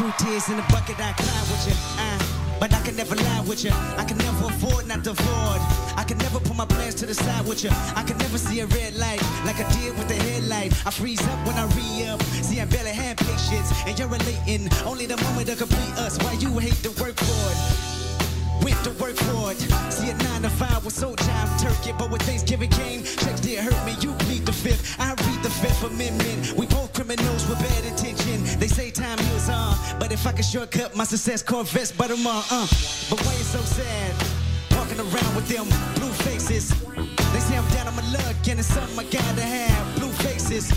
Two tears in the bucket, I cry with you. Uh, but I can never lie with you. I can never afford not to afford. I can never put my plans to the side with you. I can never see a red light like I did with the headlight. I freeze up when I re up. See, I barely have patience, and you're relating. Only the moment to complete us. Why you hate to work for it? To work for it. See, a nine to five was so time turkey, but when Thanksgiving came, checks did hurt me. You plead the fifth, I read the fifth amendment. We both criminals with bad intention. They say time heals on, but if I could shortcut my success, Corvettes, but I'm on, uh. But why you so sad? Walking around with them blue faces. They say I'm down on my luck, and it's something I gotta have. Blue faces.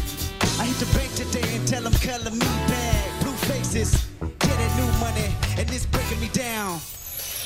I hit the bank today and tell them color me bad. Blue faces. Get that new money, and it's breaking me down.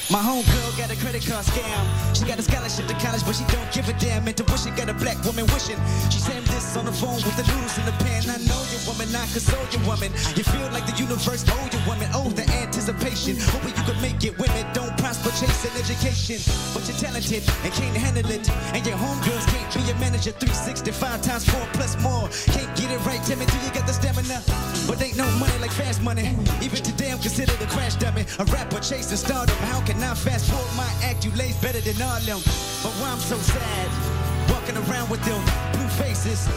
My homegirl got a credit card scam. She got a scholarship to college, but she don't give a damn. Intuition got a black woman wishing. She sent this on the phone with the noodles in the pan. I know you, woman, I console you, woman. You feel like the universe oh, owe you, woman. Oh, the anticipation. Hoping you can make it. Women don't prosper chasing education, but you're talented and can't handle it. And your homegirls can't be your manager. 365 times four plus more. Can't get it right, Timmy. Do you got the stamina? But ain't no money like fast money. Even today, I'm considered a crash dummy. A rapper chasing stardom. How can I fast forward my accolades better than all them? But why I'm so sad, walking around with them blue faces.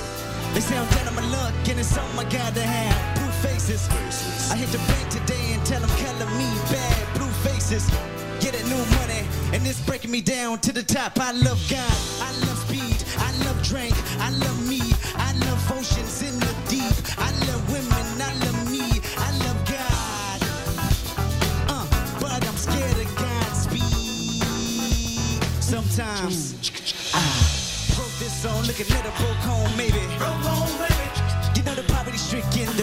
They say I'm down on my luck, and it's something I gotta have. Faces. I hit the bank today and tell them color me bad. Blue faces. Get that new money, and it's breaking me down to the top. I love God, I love speed, I love drink, I love me, I love oceans in the deep, I love women, I love me, I love God. Uh, but I'm scared of Godspeed. Sometimes I wrote this song looking at a broke home, maybe.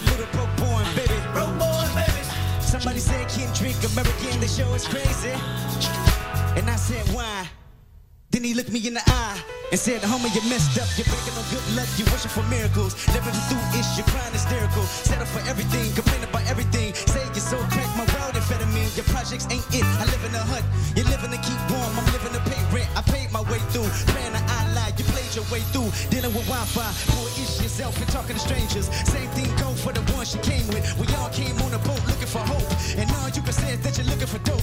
The little broke born, baby. Broke born, baby. Somebody said Kendrick American, the show is crazy. And I said, why? Then he looked me in the eye and said, homie, you messed up. You're begging on good luck. You're wishing for miracles. Living through ish, you're crying hysterical. Set up for everything, complain about everything. Say you're so crack, my world amphetamine. Your projects ain't it. I live in a hut. You're living to keep warm. I'm living to pay rent. I paid my way through. Playing the I lie. You played your way through. Dealing with Wi-Fi. Poor ish yourself and talking to strangers. Same thing go for the one she came with. We all came on a boat looking for hope. And all you can say is that you're looking for dope.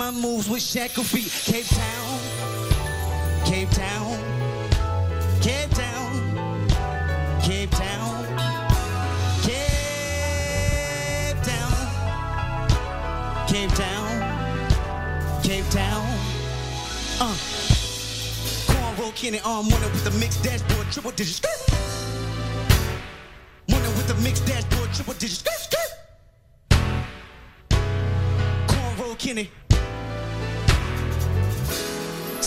My moves with shackled feet. Cape Town, Cape Town, Cape Town, Cape Town, Cape Town, Cape Town, Cape Town. Uh, cornrow Kenny arm winner with the mixed dashboard, triple digit skirt. Winner with the mixed dashboard, triple digit skirt, skirt. Kenny.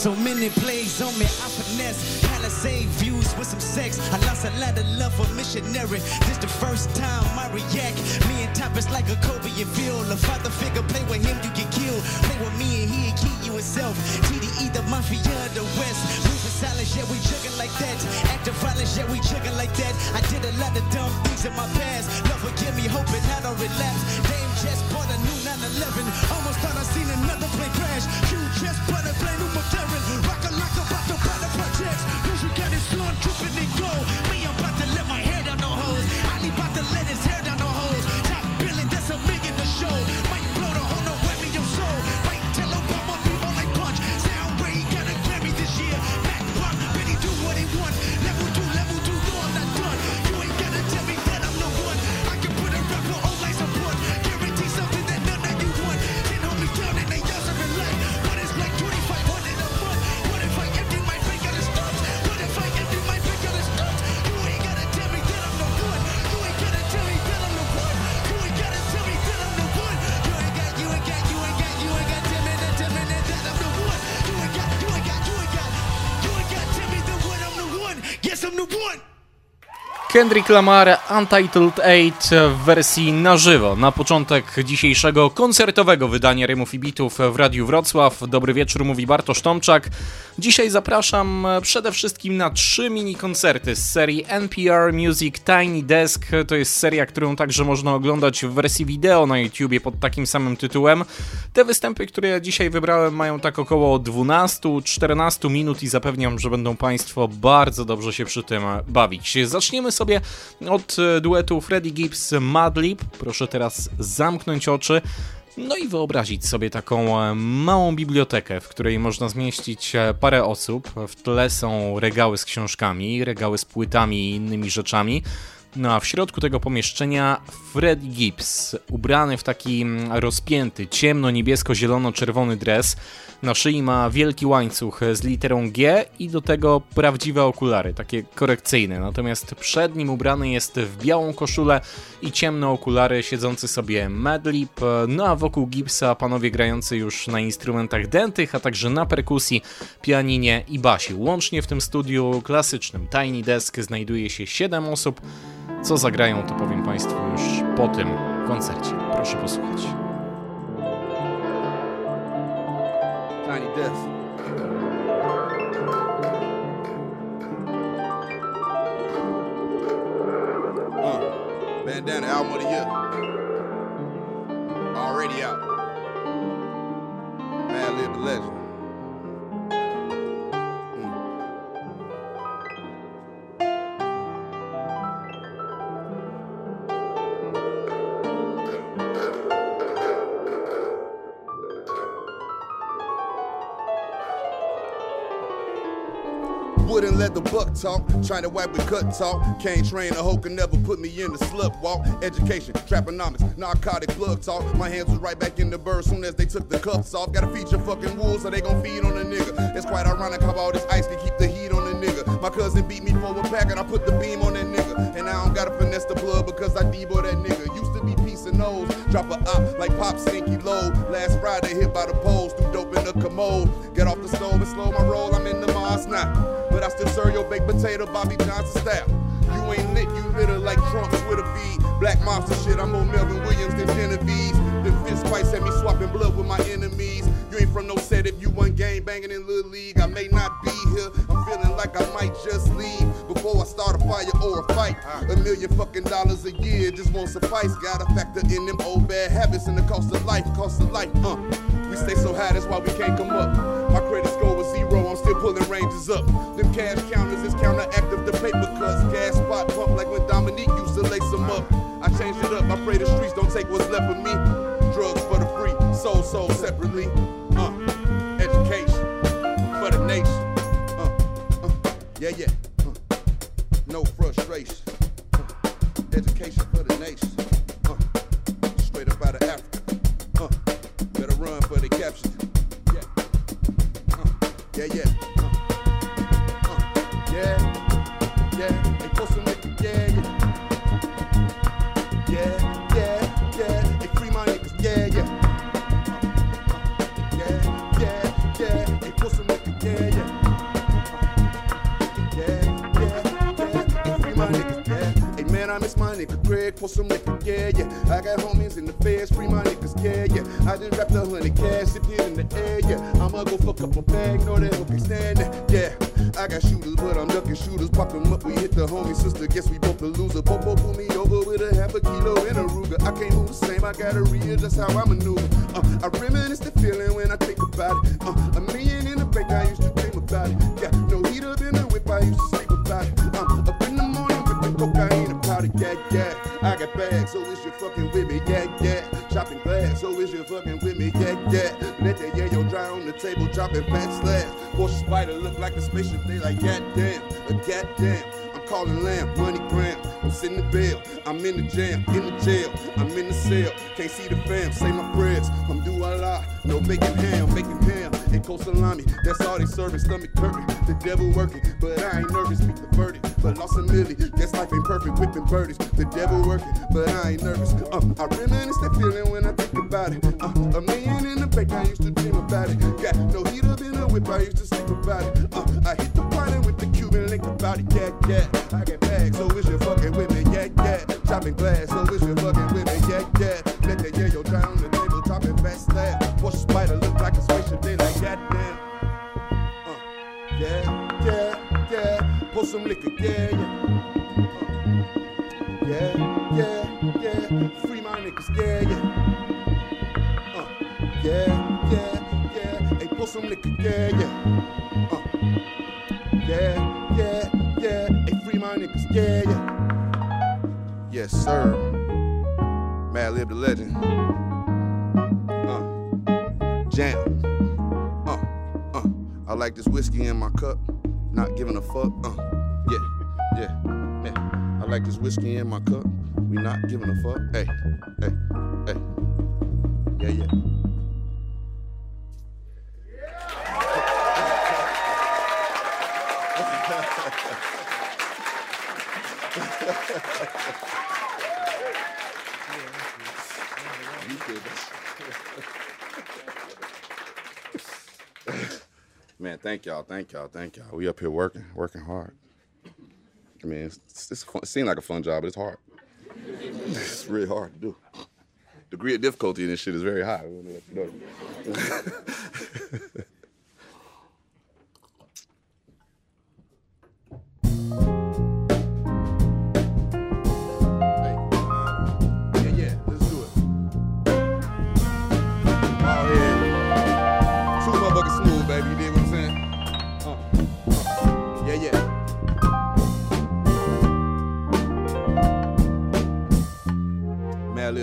So many plays on me, I finesse Palisade views with some sex. I lost a lot of love for missionary. This the first time I react. Me and Top is like a Kobe and Phil. A father figure, play with him, you get killed. Play with me and he'll keep you himself TDE, the mafia the west. Moving silence, yeah we jugging like that. Active violence, yeah we jugging like that. I did a lot of dumb things in my past. Lord forgive me, hoping I don't relapse. Dame just bought a new 911 Almost thought I seen another plane crash You just bought a brand new Materin Rock a lock about the projects. Usually got his son dripping in gold Kendrick Lamar Untitled 8 w wersji na żywo. Na początek dzisiejszego koncertowego wydania Rymów i Bitów w Radiu Wrocław. Dobry wieczór, mówi Bartosz Tomczak. Dzisiaj zapraszam przede wszystkim na trzy mini koncerty z serii NPR Music Tiny Desk. To jest seria, którą także można oglądać w wersji wideo na YouTubie pod takim samym tytułem. Te występy, które dzisiaj wybrałem mają tak około 12-14 minut i zapewniam, że będą Państwo bardzo dobrze się przy tym bawić. Zaczniemy sobie sobie od e, duetu Freddie Gibbs Madlib. Proszę teraz zamknąć oczy. No i wyobrazić sobie taką e, małą bibliotekę, w której można zmieścić e, parę osób. W tle są regały z książkami, regały z płytami i innymi rzeczami. No a w środku tego pomieszczenia Fred Gibbs, ubrany w taki mm, rozpięty, ciemno-niebiesko-zielono-czerwony dres. Na szyi ma wielki łańcuch z literą G i do tego prawdziwe okulary, takie korekcyjne. Natomiast przed nim ubrany jest w białą koszulę i ciemne okulary, siedzący sobie Madlib. No a wokół Gibbsa panowie grający już na instrumentach dętych, a także na perkusji, pianinie i basie. Łącznie w tym studiu klasycznym Tiny Desk znajduje się 7 osób. Co zagrają, to powiem Państwu już po tym koncercie. Proszę posłuchać. Tiny Desk. Uh, bandana album of the year. Already out. Man, live the legend. Let the buck talk, trying to wipe with cut talk. Can't train a hoe can never put me in the slut walk. Education, traponomics, narcotic plug talk. My hands was right back in the bird soon as they took the cuffs off. Gotta feed your fucking wool so they gon' feed on a nigga. It's quite ironic how all this ice can keep the heat on a nigga. My cousin beat me for a pack and I put the beam on that nigga. And I don't gotta finesse the plug because I debo that nigga. Used to be piece of nose, drop a op like Pop Stinky Low. Last Friday hit by the poles, threw in the commode. Get off the stove and slow my roll, I'm in the Mars now. But I still serve your baked potato, Bobby Johnson style. You ain't lit, you litter like Trump's with a bead. Black monster shit, I'm more Melvin Williams than Genevieve. The fist fights had me swapping blood with my enemies. You ain't from no set if you one game banging in Little League. I may not be here, I'm feeling like I might just leave before I start a fire or a fight. A million fucking dollars a year just won't suffice. Gotta factor in them old bad habits and the cost of life, cost of life, uh. We stay so high, that's why we can't come up. My credit score was zero, I'm still pulling ranges up. Them cash counters is counteractive, to paper cuts. Gas spot pump like when Dominique used to lace them up. I changed it up, I pray the streets don't take what's left of me. Drugs for the free, soul, sold separately. Uh, education for the nation. Uh, uh, yeah, yeah. Uh, no frustration. Uh, education for the nation. For the capture. Yeah. Uh, yeah, yeah. nigga For some liquor, yeah, yeah. I got homies in the feds, free my niggas, yeah, yeah. I just wrapped a hundred cash, it in the air, yeah. I'ma go fuck up a bag, know that hope stand it, yeah. I got shooters, but I'm ducking shooters. Pop them up, we hit the homie sister. Guess we both the loser. Popo pull me over with a half a kilo in a Ruger. I can't move the same, I gotta readjust how I maneuver. Uh, I reminisce the feeling when I think about it. Uh, a million in the bank, I used to dream about it. Yeah, no heat up in the whip, I used to sleep about it. Uh, up in the morning with the cocaine and yeah, yeah. I got bags, so is you fucking with me, yeah, yeah. Chopping glass, so is you fucking with me, yeah, yeah. Let that yayo dry on the table, dropping fat slabs. Porsche Spyder look like a spaceship, they like, goddamn, a goddamn. I'm calling lamb, money gram. I'm sitting the bail. I'm in the jam, in the jail. I'm in the cell. Can't see the fam, say my prayers. I'm do a lot. No bacon ham, bacon ham, cold salami. That's all they serving. Stomach curving. The devil working, but I ain't nervous. Beat the verdict, but lost a milli. Guess life ain't perfect. Whipping birdies. The devil working, but I ain't nervous. Uh, I reminisce that feeling when I think about it. Uh, a million in the bank, I used to dream about it. Got no heat up in the whip, I used to sleep about it. Uh, I hit the party with the Cuban link about it, yeah, yeah. I get bags, so is you fucking me, yeah, yeah. Chopping glass, so is your fucking me, yeah, yeah. Some liquor, yeah, yeah. Uh, yeah, yeah, yeah. Free my niggas, yeah, yeah. Uh, yeah, yeah, yeah. Hey, pour some liquor, yeah, yeah. Uh, yeah, yeah, yeah. Hey, free my niggas, yeah, yeah. Yes, sir. Madlib the legend. Uh, jam. Uh, uh. I like this whiskey in my cup. Not giving a fuck. Uh, yeah, yeah. I like this whiskey in my cup. We not giving a fuck. Hey, hey, hey. Yeah, yeah. Man, thank y'all, thank y'all, thank y'all. We up here working, working hard. I mean, it's, it's fun, it seems like a fun job, but it's hard. It's really hard to do. Degree of difficulty in this shit is very high.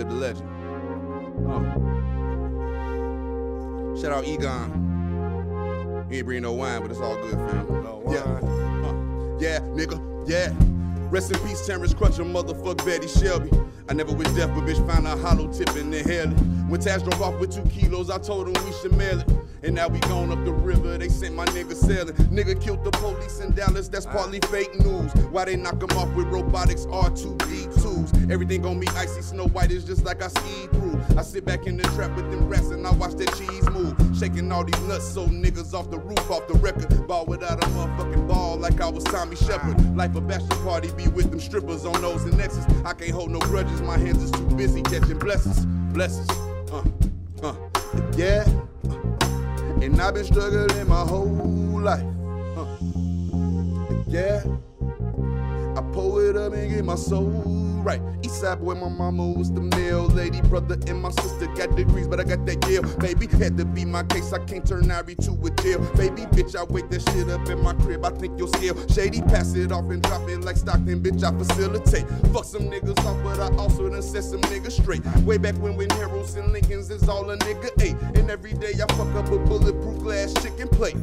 Lib the legend. Uh. Shout out Egon. He ain't bring no wine, but it's all good, fam. No wine. Yeah, uh, yeah, nigga, yeah. Rest in peace, Terrence Crutcher, motherfuck Betty Shelby. I never wish death, but bitch found a hollow tip in the hell. When Taz drove off with two kilos, I told him we should mail it. And now we gone up the river, they sent my nigga sailing. Nigga killed the police in Dallas, that's partly fake news. Why they knock him off with robotics R2D2s? Everything on me icy snow white is just like I ski through. I sit back in the trap with them rats and I watch that cheese move. Shaking all these nuts, so niggas off the roof, off the record. Ball without a motherfucking ball, like I was Tommy Shepard. Life a bachelor party, be with them strippers on those and Nexus. I can't hold no grudges, my hands is too busy catching blessings. Blessings. Uh, uh, yeah. Uh. And I've been struggling my whole life. Uh, yeah. I pull it up and get my soul right. Eastside boy, my mama was the mail lady. Brother and my sister got degrees, but I got that Yale. Baby, had to be my case. I can't turn Irie to a jail. Baby, bitch, I wake that shit up in my crib. I think you'll scale. Shady, pass it off and drop it like Stockton, bitch. I facilitate. Fuck some niggas off, but I also done set some niggas straight. Way back when when Heroes and Lincolns is all a nigga ate. And every day I fuck up a bulletproof glass chicken plate.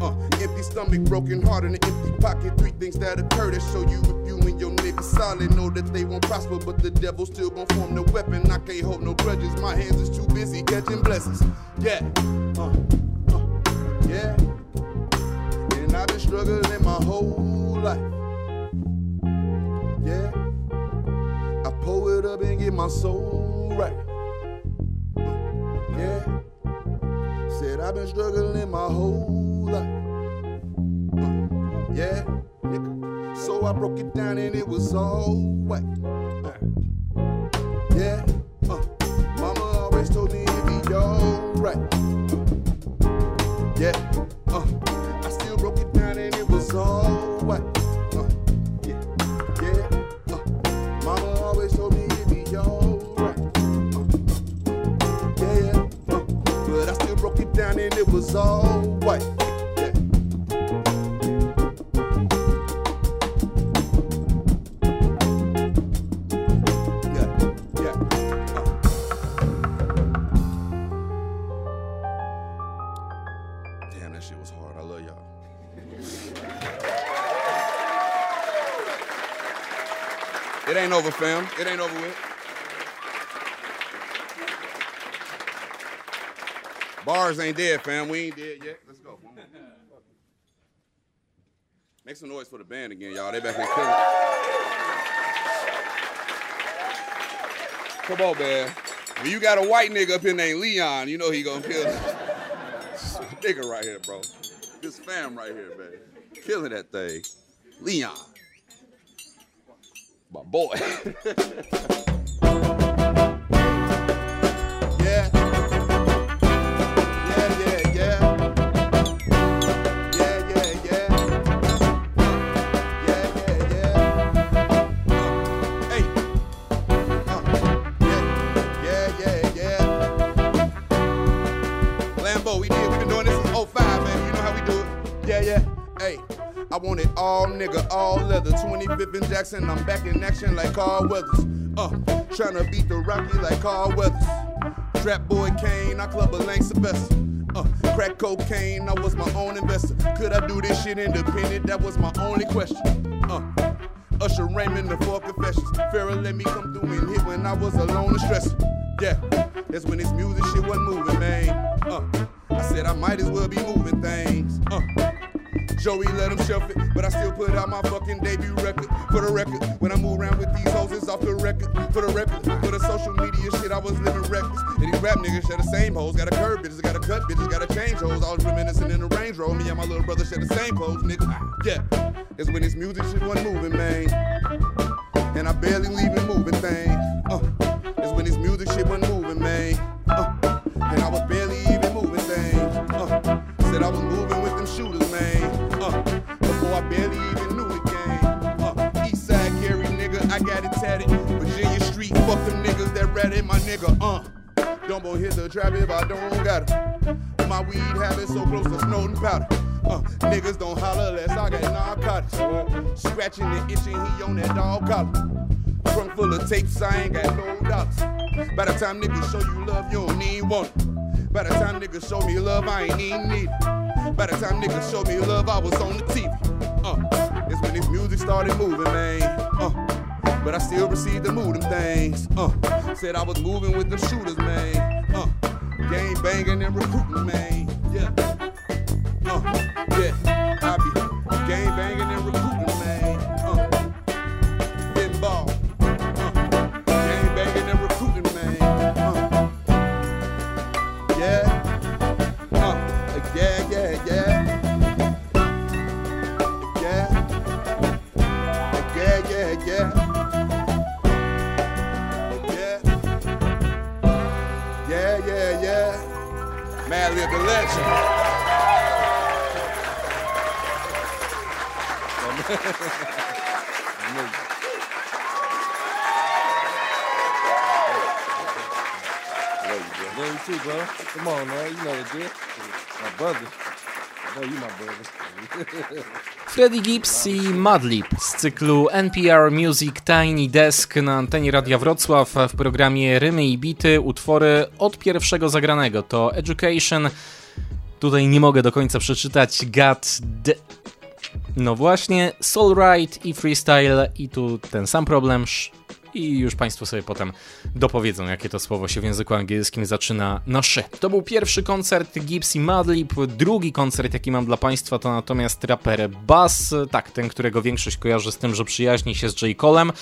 Uh, empty stomach, broken heart, and an empty pocket. Three things that occur that show you if you and your niggas solid. Know that they won't prosper, but the devil still gon' form the weapon. I can't hold no grudges. My hands is too busy catching blessings. Yeah, uh, uh, yeah. And I've been struggling my whole life. Yeah, I pull it up and get my soul right. Uh, yeah. I've been struggling my whole life. Uh, yeah, nigga. So I broke it down and it was all white. Uh, yeah, uh, mama always told me it'd be alright. It was all. Damn, that shit was hard. I love y'all. It ain't over, fam. It ain't over with. Bars ain't dead, fam. We ain't dead yet. Let's go. Make some noise for the band again, y'all. They back here killing. Come on, man. When you got a white nigga up here named Leon, you know he gonna kill. Nigga right here, bro. This fam right here, man. Killing that thing. Leon. My boy. all leather. 25th and Jackson, I'm back in action like Carl Weathers. Uh, tryna beat the Rocky like Carl Weathers. Trap boy Kane, I Clubber Lang Sylvester. Uh, crack cocaine, I was my own investor. Could I do this shit independent? That was my only question. Uh, Usher Raymond, the four confessions. Pharaoh let me come through and hit when I was alone and stressing. Yeah, that's when this music shit wasn't moving, man. Uh, I said I might as well be moving things. Uh, Joey let him shelf it, but I still put out my fucking debut record. For the record, when I move around with these hoes, it's off the record. For the record, for the social media shit, I was living reckless. And these rap niggas share the same hoes, got a curb bitches, got a cut bitches, got a change hoes. All reminiscing in the Range Rover. Me and my little brother share the same clothes, nigga. Yeah, it's when this music shit wasn't moving, man. And I barely leaving ratted my nigga. Uh, don't go hit the trap if I don't got it. My weed habit so close to Snowden powder. Uh, niggas don't holler unless I got narcotics. Scratching and itching, he on that dog collar. Trunk full of tapes, I ain't got no dollars. By the time niggas show you love, you don't want it. By the time niggas show me love, I ain't even need it. By the time niggas show me love, I was on the TV. Uh, it's when this music started moving, man. Uh, but I still received the moving things. Uh, said I was moving with the shooters, man. Uh, game banging and recruiting, man. Yeah. Uh, yeah. I be game banging and recruiting, Madlib the legend. Love you too, bro. Come on, man. You know the deal. My brother. I know you my brother. Freddie Gibbs i Madlib z cyklu NPR Music Tiny Desk na antenie Radia Wrocław w programie Rymy i Bity. Utwory od pierwszego zagranego. To Education, tutaj nie mogę do końca przeczytać, God D... No właśnie, Soul Ride i Freestyle i tu ten sam problem i już Państwo sobie potem dopowiedzą, jakie to słowo się w języku angielskim zaczyna na szy. To był pierwszy koncert i Madlib. Drugi koncert, jaki mam dla Państwa, to natomiast raper Bass. Tak, ten, którego większość kojarzy z tym, że przyjaźni się z J. Colem.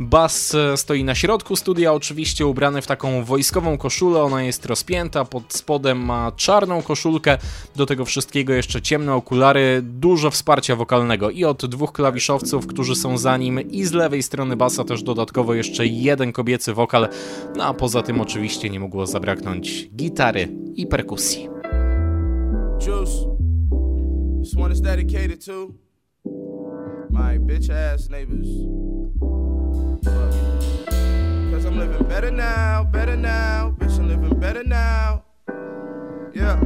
Bass stoi na środku studia, oczywiście ubrany w taką wojskową koszulę. Ona jest rozpięta, pod spodem ma czarną koszulkę. Do tego wszystkiego jeszcze ciemne okulary. Dużo wsparcia wokalnego i od dwóch klawiszowców, którzy są za nim, i z lewej strony basa też dodatkowo jeszcze jeden kobiecy wokal, no a poza tym oczywiście nie mogło zabraknąć gitary i perkusji. Bitch ass I'm living better now, better now. Bitch, I'm living better now. Yeah.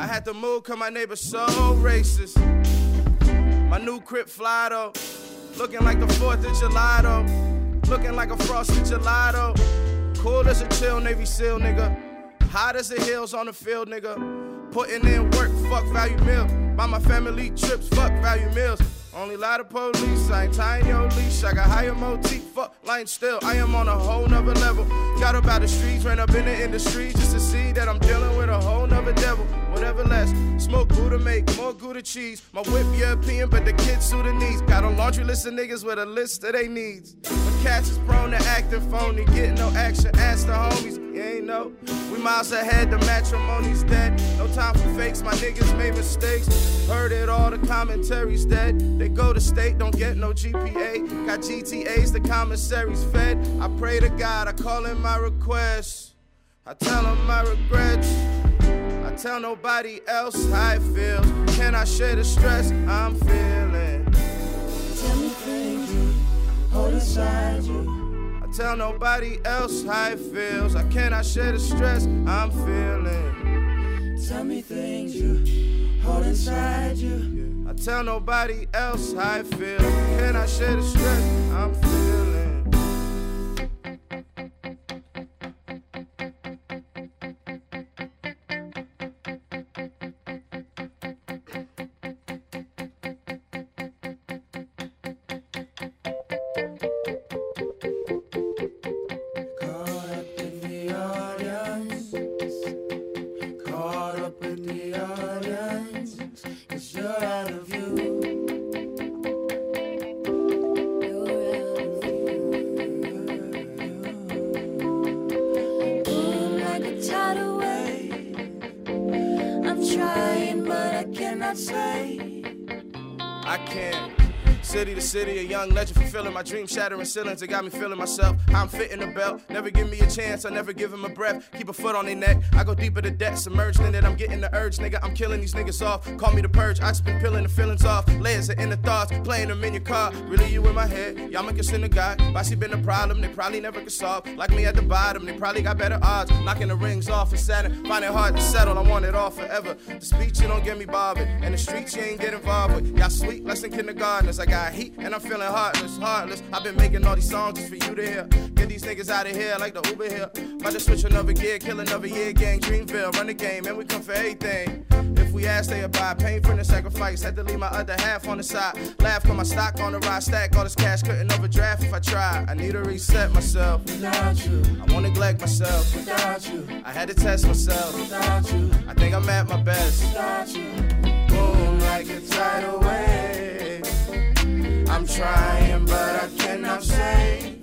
I had to move cause my neighbor's so racist. My new crib fly though. Looking like the 4th of July though. Looking like a frosted gelato. Cool as a chill Navy SEAL nigga. Hot as the hills on the field, nigga. Putting in work, fuck value meal. Buy my family trips, fuck value meals. Only lie to police, I ain't tying your leash. I got higher motif, fuck lying still. I am on a whole nother level. Got up out the streets, ran up in the industry just to see that I'm dealing with a whole nother devil. Whatever less, smoke Gouda make more Gouda cheese. My whip European, but the kids Sudanese. Got a laundry list of niggas with a list of they needs. The cats is prone to acting phony, getting no action. Ask the homies, ain't know. We miles ahead, the matrimony's dead. No time for fakes, my niggas made mistakes. Heard it all, the commentaries dead. They go to state, don't get no GPA. Got GTAs, the commissary's fed. I pray to God, I call in my requests. I tell him my regrets. I tell nobody else how I feel. Can I share the stress I'm feeling? Tell me things you hold inside you. Tell nobody else how it feels. I cannot share the stress I'm feeling. Tell me things you hold inside you. I tell nobody else how it feels. Can I share the stress I'm feeling? Young legend fulfilling my dream, shattering ceilings. It got me feeling myself. I'm fitting the belt. Never give me a chance, I never give him a breath. Keep a foot on their neck. I go deeper to debt, submerged in it. I'm getting the urge, nigga. I'm killing these niggas off. Call me the purge. I just been peeling the feelings off. Layers of inner thoughts, playing them in your car. Really, you in my head. Y'all make us in the guy. Bossy been a problem, they probably never could solve. Like me at the bottom, they probably got better odds. Knocking the rings off and Saturn. Find it hard to settle, I want it all forever. The speech, you don't get me bothered. And the streets, you ain't get involved with. Y'all sweet, less than kindergartners. I got heat, and I'm feeling heartless, heartless. I've been making all these songs just for you to hear. Get these niggas out of here like the Uber here. About to switch another gear, kill another year, gang Dreamville. Run the game, and we come for everything. If we ask, they abide. Pain for the sacrifice. Had to leave my other half on the side. Laugh on my stock on the rise. Stack all this cash, couldn't overdraft if I try. I need to reset myself. Without you, I won't neglect myself. without you, I had to test myself. without you, I think I'm at my best. without you. Boom, like a tidal wave. I'm trying, but I cannot say.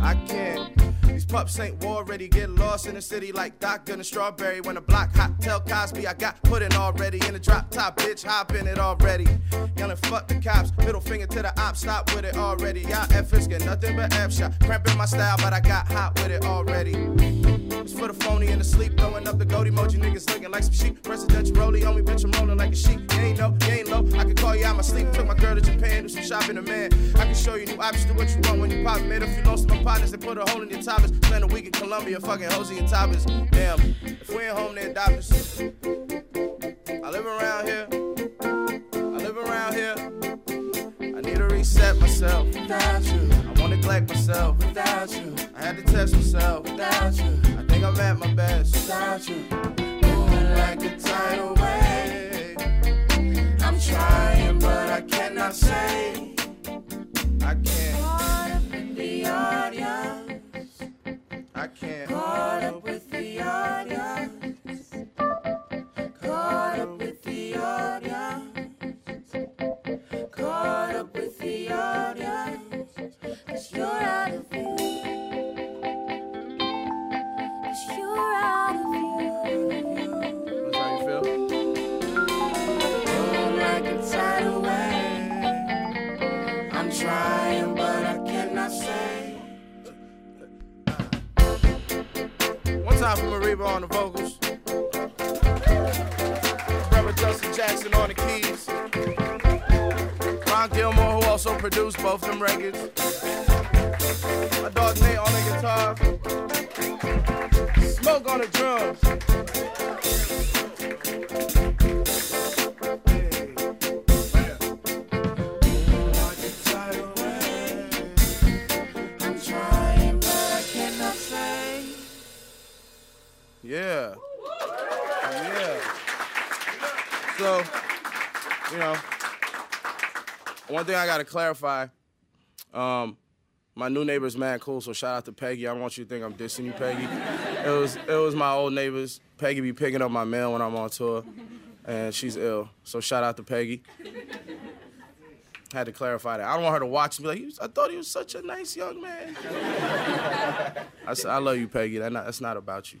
I can't. These pups ain't war ready. Get lost in the city like Doc in a strawberry. When the block hot, tell Cosby I got put in already. In the drop top, bitch, hop in it already. Yelling, fuck the cops. Middle finger to the op, stop with it already. Y'all F's get nothing but F shot. Cramping my style, but I got hot with it already. For the phony and the sleep, throwing up the goat emoji. Niggas looking like some sheep. Presidential rollie on me, bitch, I'm rolling like a sheep. You ain't know, you ain't low. I can call you out my sleep. Took my girl to Japan, do some shopping, a man. I can show you new options, do what you want when you pop. Made a few lost to my partners, they put a hole in your toppers. Spend a week in Colombia, fucking Hosey and toppers. Damn, if we ain't home, then adopt us. I live around here. I live around here. I need to reset myself. Without you, I won't neglect myself. without you, I had to test myself. without you, I think I'm at my best. without you. Moving like a tidal wave. I'm trying, but I cannot say. I can't, Caught up in the audience. I can't. Caught up with the audience. Caught up with the audience. Caught up with the audience. Cause you're out of view. Time for Mariba on the vocals. Brother Justin Jackson on the keys. Ron Gilmore, who also produced both them records. My dog Nate on the guitar. Smoke on the drums. Yeah. Yeah. So, you know, one thing I gotta clarify. Um, my new neighbor's mad cool, so shout out to Peggy. I don't want you to think I'm dissing you, Peggy. It was it was my old neighbors. Peggy be picking up my mail when I'm on tour, and she's ill. So shout out to Peggy. Had to clarify that. I don't want her to watch me like, I thought he was such a nice young man. I said, I love you, Peggy. That not, that's not about you.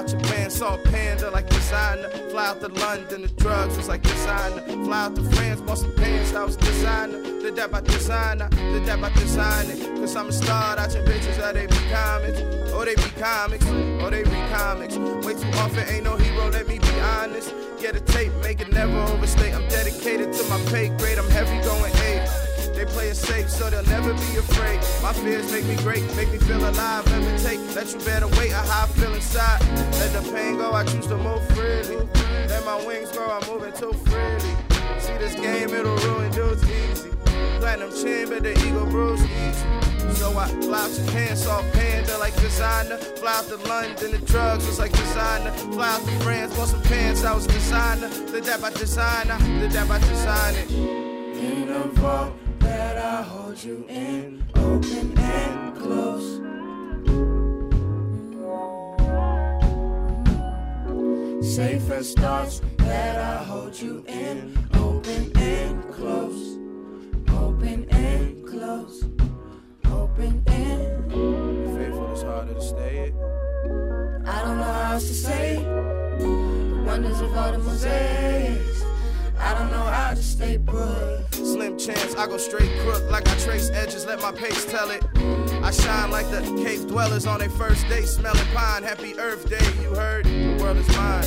out Japan, saw a panda like designer. Fly out to London, the drugs was like designer. Fly out to France, bought some pants, I was designer. Did that by designer, did that by designing. Cause I'm a star, watching bitches, how they be comics. Or they be comics, or they be comics. Way too often, ain't no hero, let me be honest. Get a tape, make it never overstay. I'm dedicated to my pay grade, I'm heavy going eight. They play it safe, so they'll never be afraid. My fears make me great, make me feel alive. Let me take, let you better wait, how I feel inside. Let the pain go, I choose to move freely. Let my wings grow, I'm moving too freely. See this game, it'll ruin dudes easy. Platinum chin, but the ego bruise easy. So I fly out Japan, saw panda like designer. Fly out to London, the drugs was like designer. Fly out to France, bought some pants, I was designer. Did that by designer, did that by designing. in a vault that I hold you in, open and close. Safest thoughts that I hold you in, open and close. Open and close. Open and Faithful is harder to stay it. I don't know how else to say it. The wonders of all the mosaics. I don't know how to stay put. Slim chance, I go straight crook like I trace edges, let my pace tell it. I shine like the cave dwellers on their first day, smelling pine. Happy Earth Day, you heard? The world is mine.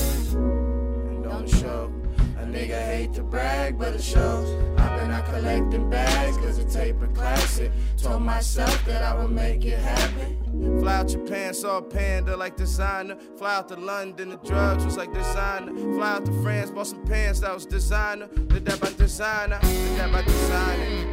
And don't show. A nigga hate to brag, but it shows. I've been out collecting bags, cause it's taper classic. Told myself that I would make it happen. Fly out Japan, saw a panda like designer. Fly out to London, the drugs was like designer. Fly out to France, bought some pants that was designer. Did that by designer, did that by designer.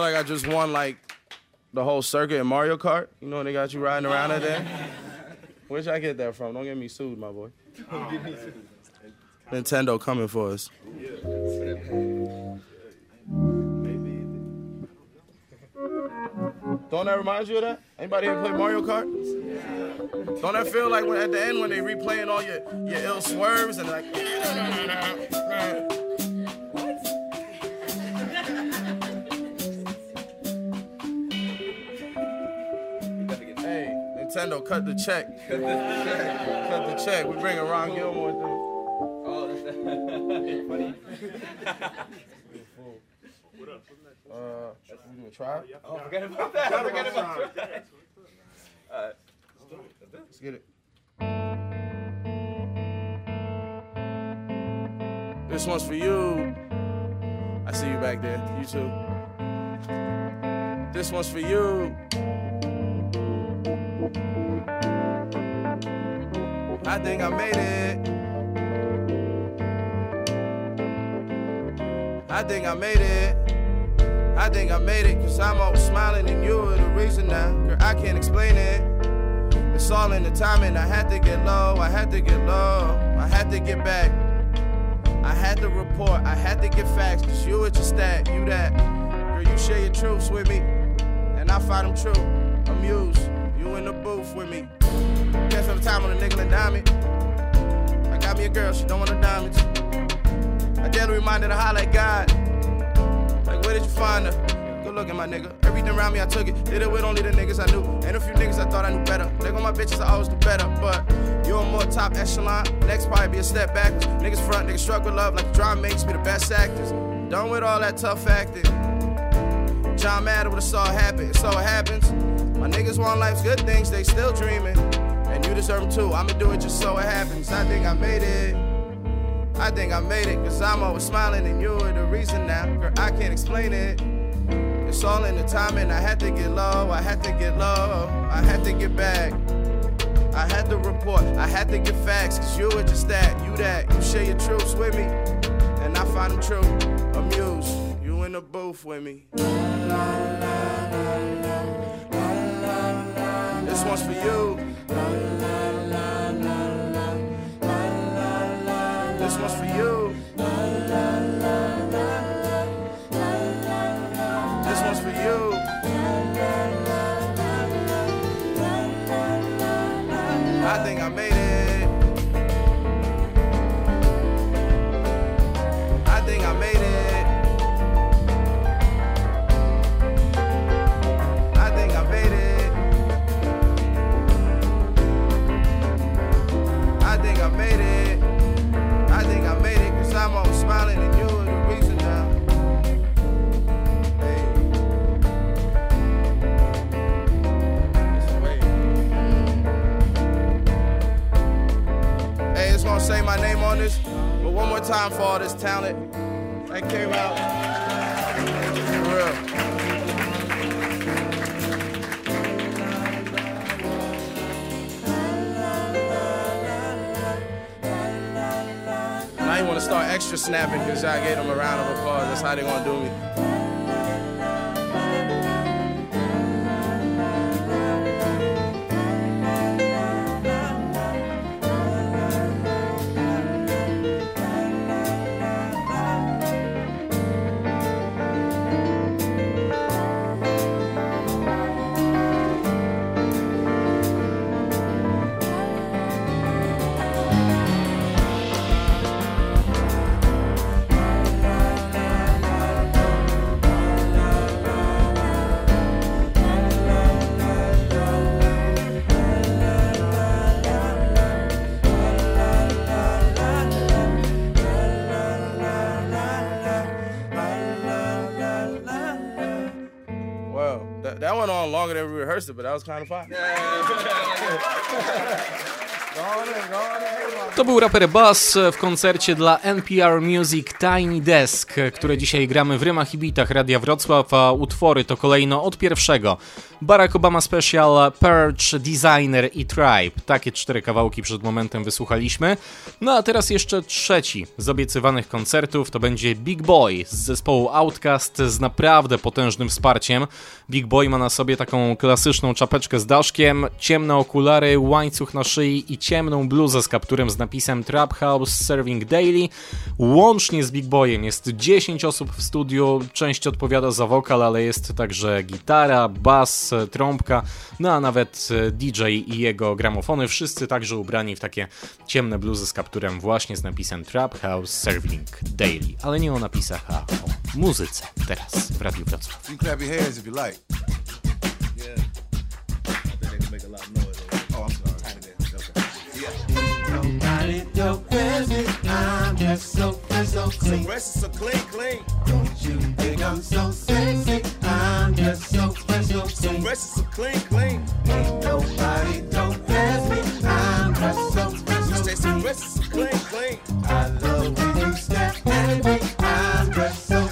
Feel like I just won like the whole circuit in Mario Kart. You know when they got you riding around at there. Where'd I get that from? Don't get me sued, my boy. Nintendo coming for us. Don't that remind you of that? Anybody ever play Mario Kart? Don't that feel like when, at the end when they replaying all your, your ill swerves and like. Nintendo, cut the check. Cut the check. We bringing Ron Gilmore through. Uh, we doing a trial? Oh, forget about that. Don't forget about that. All right, let's do it. Let's get it. This one's for you. I see you back there. You too. This one's for you. I think I made it. I think I made it. I think I made it, cause I'm always smiling and you're the reason now. Girl, I can't explain it. It's all in the timing. I had to get low, I had to get low, I had to get back. I had to report, I had to get facts, cause you were your that, you that. Girl, you share your truths with me, and I find them true. Amused, you in the booth with me. Can't spend time on a nickel and dime it. I got me a girl, she don't want a diamonds. I daily reminded her to holler at God. Like, where did you find her. Good looking, my nigga. Everything around me, I took it. Did it with only the niggas I knew. And a few niggas I thought I knew better. They on my bitches, I always do better. But you're more top echelon. Next probably be a step backwards. Niggas front, niggas struggle love like drama makes me the best actors. Done with all that tough acting. John Madden would have saw it happen. So it happens. My niggas want life's good things, they still dreaming. And you deserve them too. I'ma do it just so it happens. I think I made it. I think I made it, cause I'm always smiling and you're the reason now. Girl, I can't explain it. It's all in the timing. I had to get low, I had to get low, I had to get back. I had to report, I had to get facts, cause you were just that, you that. You share your truths with me, and I find them true. Amused, you in the booth with me. This one's for you. Time for all this talent that came out. For real. I ain't wanna start extra snapping because I gave them a round of applause. That's how they gonna do me. But that was kind of. To był raper Bass w koncercie dla NPR Music Tiny Desk, które dzisiaj gramy w rymach i bitach Radia Wrocław, a utwory to kolejno od pierwszego. Barack Obama Special, Perch, Designer i Tribe. Takie cztery kawałki przed momentem wysłuchaliśmy. No a teraz jeszcze trzeci z obiecywanych koncertów to będzie Big Boy z zespołu Outcast z naprawdę potężnym wsparciem. Big Boy ma na sobie taką klasyczną czapeczkę z daszkiem, ciemne okulary, łańcuch na szyi i ciemną bluzę z kapturem z napisem Trap House Serving Daily. Łącznie z Big Boyem jest 10 osób w studiu, część odpowiada za wokal, ale jest także gitara, bas, trąbka, no a nawet DJ i jego gramofony, wszyscy także ubrani w takie ciemne bluzy z kapturem właśnie z napisem Trap House Serving Daily, ale nie o napisach, a o muzyce teraz w Radiu Wrocław. You can clap your hands if you like. Oh, Nobody don't. I'm just so so clean. Rest is so clean, clean. Don't you think I'm so sexy? I'm just so fresh, so clean. Rest is so clean, clean. Ain't nobody don't quiz me. I'm just so so Stay some rest is so clean, clean. I love when you step at me. I'm just so clean.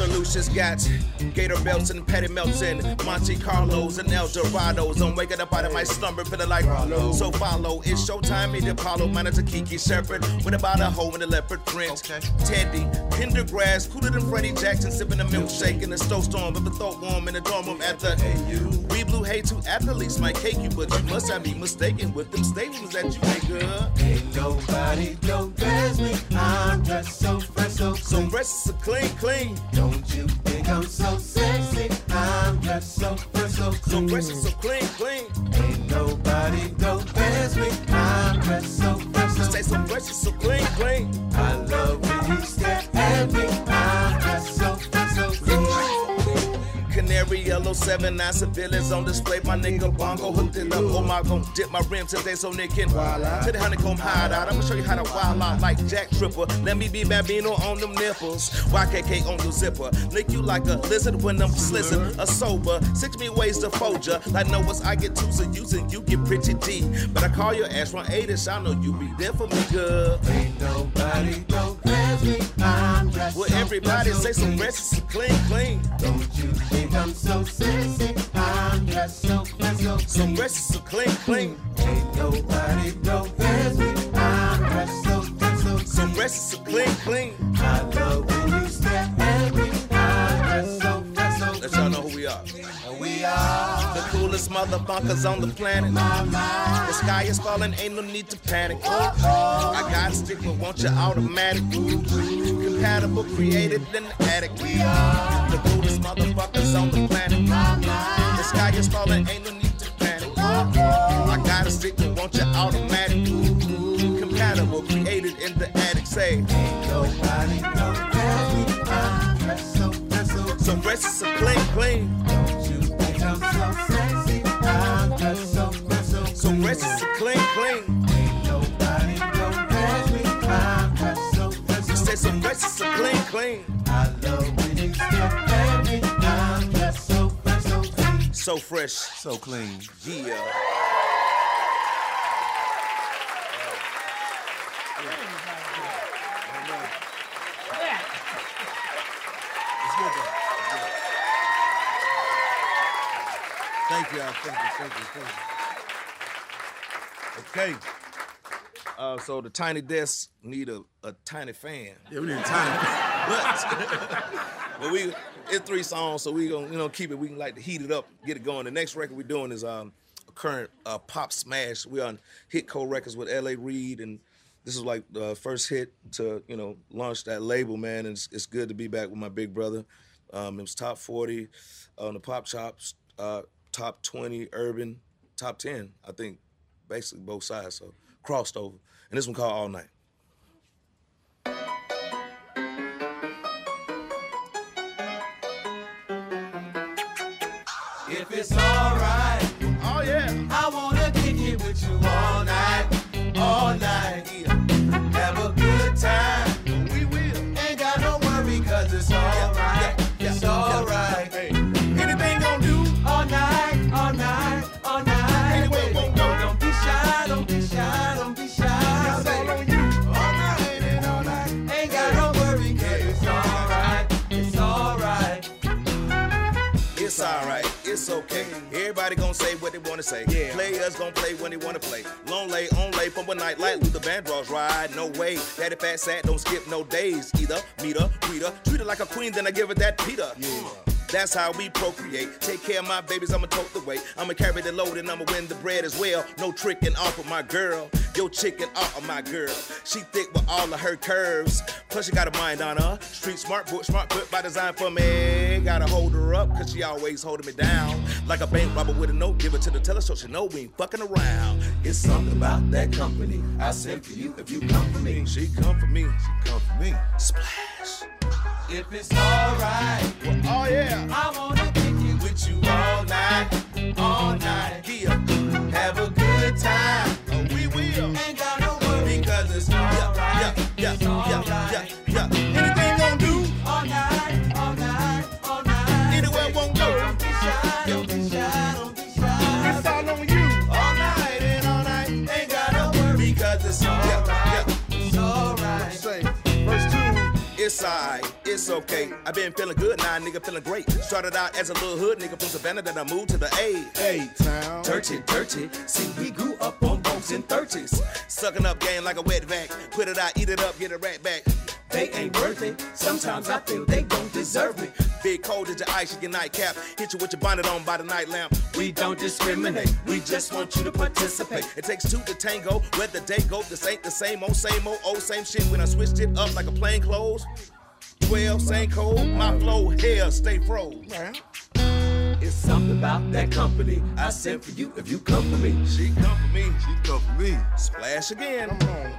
Solutions got gator belts and petty melts in Monte Carlos and El Dorados. I'm waking up out of my slumber, feeling like so follow. It's showtime, meet Apollo, manager Kiki Shepard. What about a hoe in the leopard print? Teddy, Pendergrass, cooler than Freddie Jackson, sipping a milkshake in the snowstorm, but the throat warm in the dorm room at the AU. We blew hay to athletes might cake you, but you must have me mistaken with them statements that you make, girl. Ain't nobody don't quiz me. I'm dressed so fresh, so So clean. rest is a clean, clean. Don't you think I'm so sexy? I'm just so fresh, so So clean. rest is so clean, clean. Ain't nobody don't quiz me. I'm just so fresh, so Stay so fresh, so clean, clean. I yellow 7 9 civilians on display. My nigga Bongo hooked it up. Oh my, gon' dip my rims till they so Nick can. To the honeycomb hide out. I'ma show you how to wild out like Jack Tripper. Let me be Bambino on them nipples. YKK on your zipper. Lick you like a lizard when I'm slizzing. A sober. Six me ways to fold ya. Like know what's I get two so using you get pretty D. But I call your ass from 8ish. I know you be there for me, good. Ain't nobody don't me. I'm dressed Well, everybody special say some rest clean, clean. Don't you think I'm so I'm so clean. is clean, clean. Ain't nobody don't pass me. I'm so clean. clean, clean. I so Let y'all know who we are. clean. We are The coolest motherfuckers on the planet. The sky is falling, ain't no need to panic. I got stick, but want you automatic. Compatible, created in attic. The coolest motherfuckers on the planet. Sky is falling, ain't no need to panic. I got a stick, want you automatic. Compatible, created in the attic. Say, Nobody pass me. I'm so so clean, clean. Don't you think I'm so sexy? I'm dressed so So is a clean, clean. Ain't nobody me. I'm so rest is clean, clean. I So fresh. So clean. Yeah. It's good though. Thank you, all Thank you. Thank you. Thank you. Okay. Uh, so the tiny desk need a, a tiny fan. Yeah, we need time. But, but we it's three songs, so we gonna you know keep it. We can like to heat it up, get it going. The next record we're doing is um a current uh, pop smash. We on Hitco Records with L.A. Reid, and this is like the first hit to you know launch that label, man. And it's, it's good to be back with my big brother. Um, it was top forty on the pop chops, uh, top twenty urban, top ten, I think, basically both sides. So crossed over, and this one called All Night. If it's alright, Oh yeah. I wanna kick it with you all night, okay. Everybody gonna say what they wanna say. Yeah. Players gonna play when they wanna play. Long lay, on lay from a night like Luther Vandross ride. No way. Daddy Fat Sax, don't skip no days. Either meet her, greet her, treat her like a queen, then I give her that Peter. Yeah. That's how we procreate. Take care of my babies, I'ma tote the weight. I'ma carry the load and I'ma win the bread as well. No tricking off of my girl. Yo, chicken off of my girl. She thick with all of her curves. Plus, she got a mind on her. Street smart, book smart, put by design for me. Gotta hold her up, cause she always holding me down. Like a bank robber with a note, give it to the teller so she know we ain't fucking around. It's something about that company. I send for you if you come for me. She come for me. She come for me. Splash. If it's alright, Oh, yeah. I wanna kick it with you all night, all night. Yeah. Have a good time. It's alright, it's okay. i been feeling good now, nigga, feeling great. Started out as a little hood nigga from Savannah, then I moved to the A. Hey, town. Dirty, dirty. See, we grew up on boats in 30s. Sucking up game like a wet vac. Put it out, eat it up, get it right back. They ain't worth it. Sometimes I feel they don't deserve me. Big cold as your ice, your nightcap. Hit you with your bonnet on by the night lamp. We don't discriminate. We just want you to participate. It takes two to tango. Let the day go. This ain't the same old, same old, old same shit. When I switched it up like a plain clothes. 12, same cold, My flow, hair, stay froze. It's something about that company. I said for you if you come for me. She come for me. She come for me. Splash again.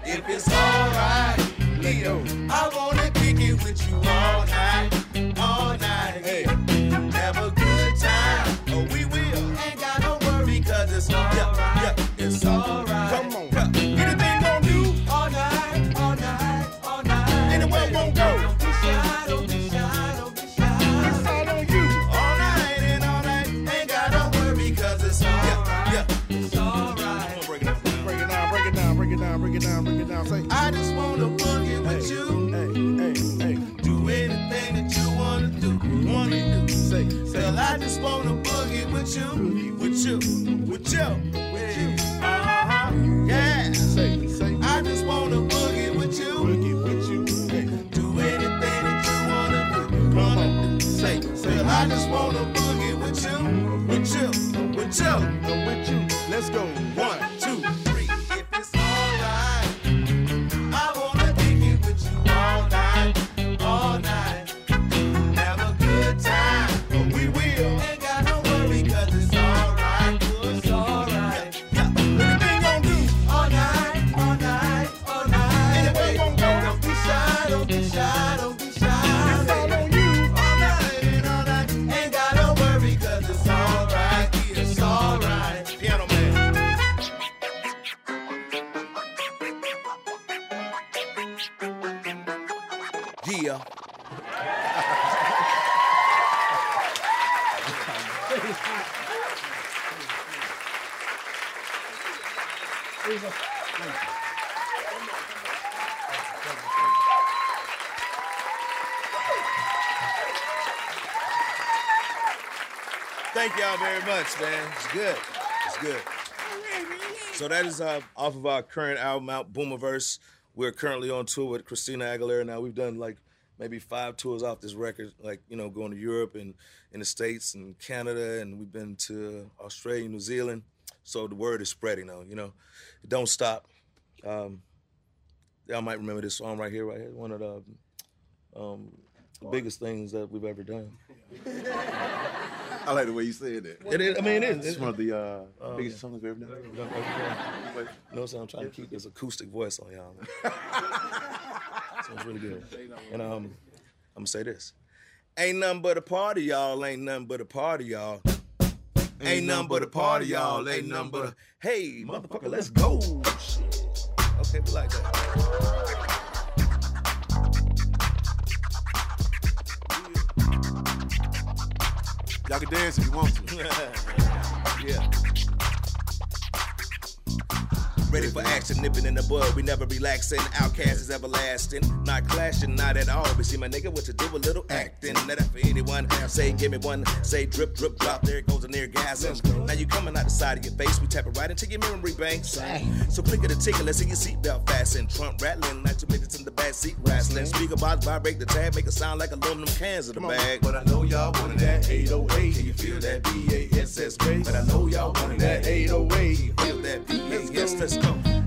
If it's alright, I wanna kick it with you all night, all night. Have a good time, oh, we will. Ain't got worry, cause it's alright. It's alright. It down, break it down. Say, I just wanna boogie with hey, you. hey, hey, hey. Do anything that you wanna do, wanna do. Say, say, Girl, I just wanna boogie with you, with you, with you, with you. Uh-huh. Yeah. say, say. I just wanna boogie with you. Boogie with you. Hey, Do anything that you wanna do, wanna do. Say, say, girl, I just wanna boogie with you, with you, with you. With you. Let's go. One, man. It's good. It's good. So that is uh, off of our current album out, Boomiverse. We're currently on tour with Christina Aguilera now. We've done like maybe five tours off this record, like you know, going to Europe and in the States and Canada, and we've been to Australia, New Zealand. So the word is spreading though, You know, it don't stop. Um, y'all might remember this song right here, right here. One of the um, biggest things that we've ever done. I like the way you said that. It is, I mean, it is. It's one of the uh, biggest songs we've ever done. You know what I'm saying? I'm trying to keep this acoustic voice on y'all. Sounds really good. And um, I'm gonna say this: Ain't nothing but a party, y'all. Ain't nothing but a party, y'all. Ain't nothing but a party, y'all. Ain't nothing but a hey, motherfucker, let's go. Shit. Okay, we like that. Y'all can dance if you want to. yeah. Ready for action, nipping in the bud. We never relaxing. OutKast is everlasting. Not clashing, not at all. But see, my nigga, what you do a little acting. Not that for anyone. Say, give me one. Say, drip, drip, drop. There it goes an orgasm. Now you coming out the side of your face. We tap it right into your memory banks. So click it a ticket. Let's see your seatbelt fasten. Trunk rattling. Not two minutes in the back seat wrestling. Speaker box vibrate the tag. Make it sound like aluminum cans in the bag. But I know y'all wanted that 808. Can you feel that B-A-S-S bass? But I know y'all wanted that 808. Feel that beat. Yes, let's go. I like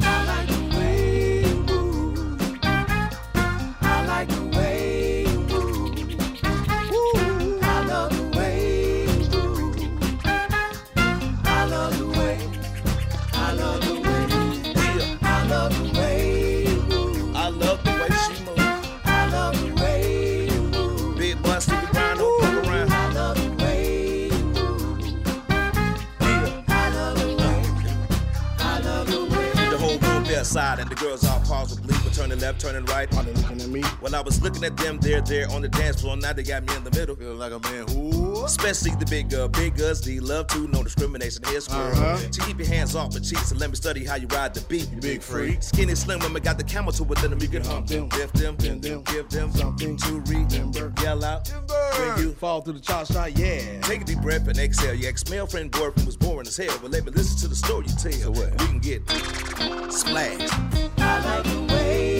and the girls all pause. with turning left, turning right. Are they looking at me? When I was looking at them, they're there on the dance floor. Now they got me in the middle. Feel like a man who? Especially the big girl, big girls, they love to, no discrimination. Here's squirrel. Uh-huh. To keep your hands off my cheeks and let me study how you ride the beat. big freak. Skinny slim women got the camel toe within them. You can hump them, lift them, bend them, give them something to remember. Timber. yell out, bring you. Fall through the chop shot, yeah. Take a deep breath and exhale. Your ex-male friend boyfriend was boring as hell, but let me listen to the story you tell. So what? We can get splashed. I like the way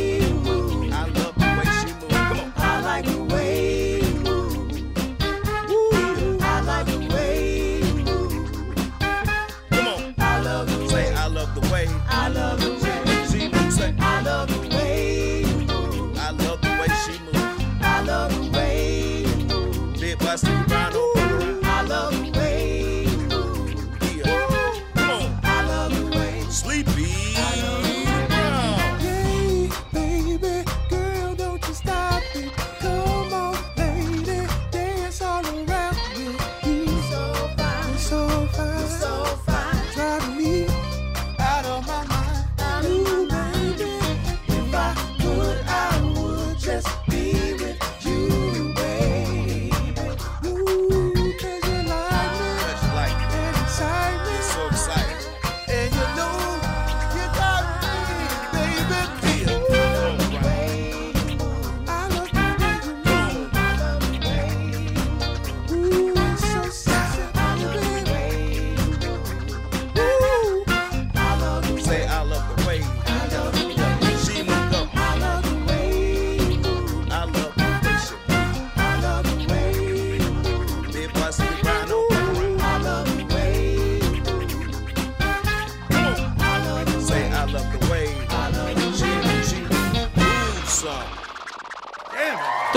like the way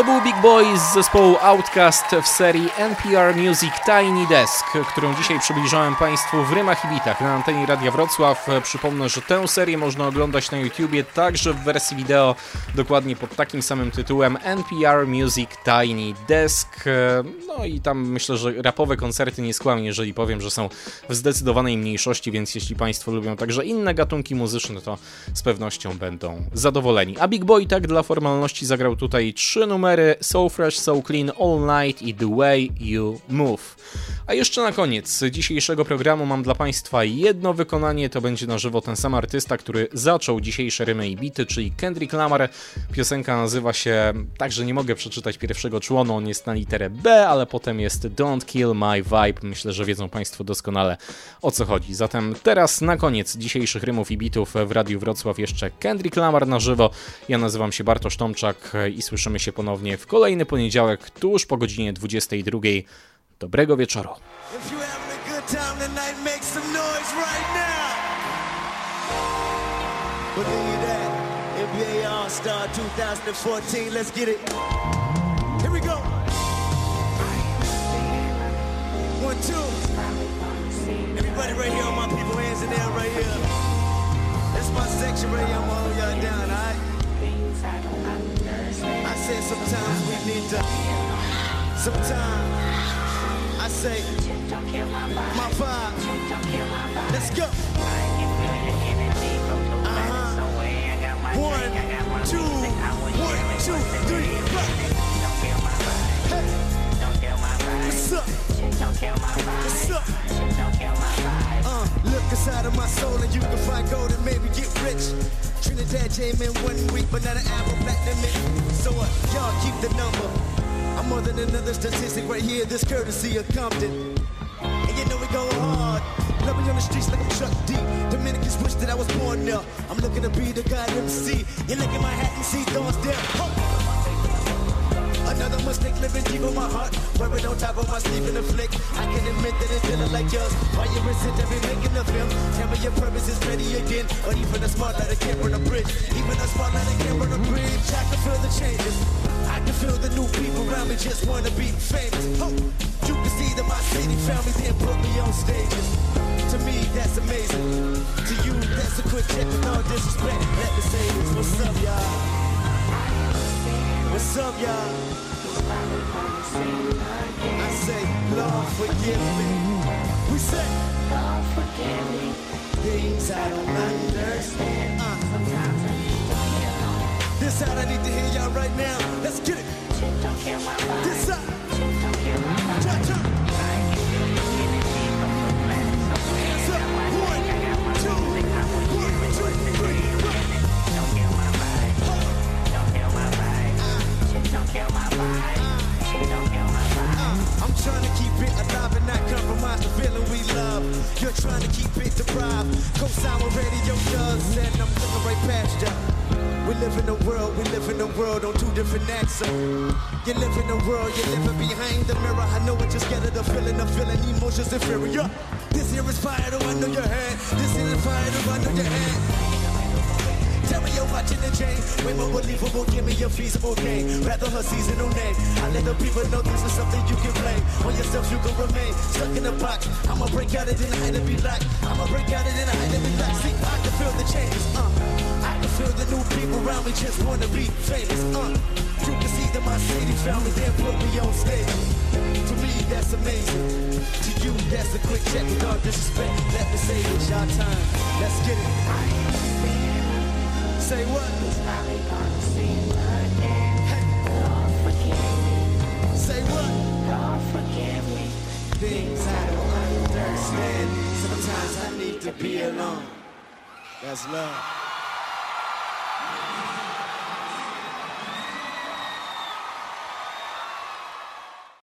był Big Boy z zespołu Outcast w serii NPR Music Tiny Desk, którą dzisiaj przybliżałem Państwu w rymach i bitach na antenie Radia Wrocław. Przypomnę, że tę serię można oglądać na YouTubie, także w wersji wideo, dokładnie pod takim samym tytułem NPR Music Tiny Desk. No i tam myślę, że rapowe koncerty nie skłamię, jeżeli powiem, że są w zdecydowanej mniejszości, więc jeśli Państwo lubią także inne gatunki muzyczne, to z pewnością będą zadowoleni. A Big Boy tak dla formalności zagrał tutaj trzy numery So Fresh, So Clean, All Night i The Way You Move. A jeszcze na koniec dzisiejszego programu mam dla Państwa jedno wykonanie, to będzie na żywo ten sam artysta, który zaczął dzisiejsze rymy i bity, czyli Kendrick Lamar. Piosenka nazywa się, także nie mogę przeczytać pierwszego członu, on jest na literę B, ale potem jest Don't Kill My Vibe. Myślę, że wiedzą Państwo doskonale o co chodzi. Zatem teraz na koniec dzisiejszych rymów i bitów w Radiu Wrocław jeszcze Kendrick Lamar na żywo. Ja nazywam się Bartosz Tomczak i słyszymy się ponownie w kolejny poniedziałek tuż po godzinie 22. Dobrego wieczoru. If you having a good time tonight, make some noise right now. Believe that. NBA All-Star 2014, let's get it. Here we go. One, two. Everybody right here, my people, hands in the air right here. That's my section right here, to, sometimes I say, my vibe. Let's go. Uh-huh. One, two, one, two, three, four. What's up? What's up? Uh, look inside of my soul and you can find gold and maybe get rich. Trinidad came in one week, but not an album platinum hit. So what? Y'all keep the number. I'm more than another statistic right here, this courtesy of Compton. And you know we go hard. Love me on the streets like I'm Chuck D. Dominicans wish that I was born there. I'm looking to be the god MC. You look at my hat and see thorns there. Ho! Another mistake living deep in my heart. On top of my in flick. I can admit that it's feeling like yours. Why you every making? Tell me your purpose is ready again. Or even a can't a bridge. Even a can't a bridge. I can feel the changes. I can feel the new people around me just wanna be famous. You can see that my city found then put me on stages. To me, that's amazing. To you, that's a quick check with all disrespect. Let me say this. What's up, y'all? What's up, y'all? I say, forgive me. We say, forgive me. Things I don't understand. Uh. This out, I need to hear y'all right now. You live in a world, you're living behind the mirror. I know it, just get it, a feeling, a feeling, emotions inferior. This here is fire, though I your head. This here is fire, though I your head. Tell me you're watching the chain. Way more believable, give me a feasible game. Rather her seasonal name. I let the people know this is something you can blame. On yourself, you can remain stuck in a box. I'ma break out it in the height to be locked. I'ma break out it in the height to be locked. See, I can feel the changes. Uh, feel the new people around me just wanna be famous. Uh, you can see that my city found me there, put me on stage. To me, that's amazing. To you, that's a quick check all disrespect. Let me say it's your time. Let's get it. Say what? Hey. Say what? Lord, forgive me. Things I don't understand. Sometimes I need to be alone. That's love.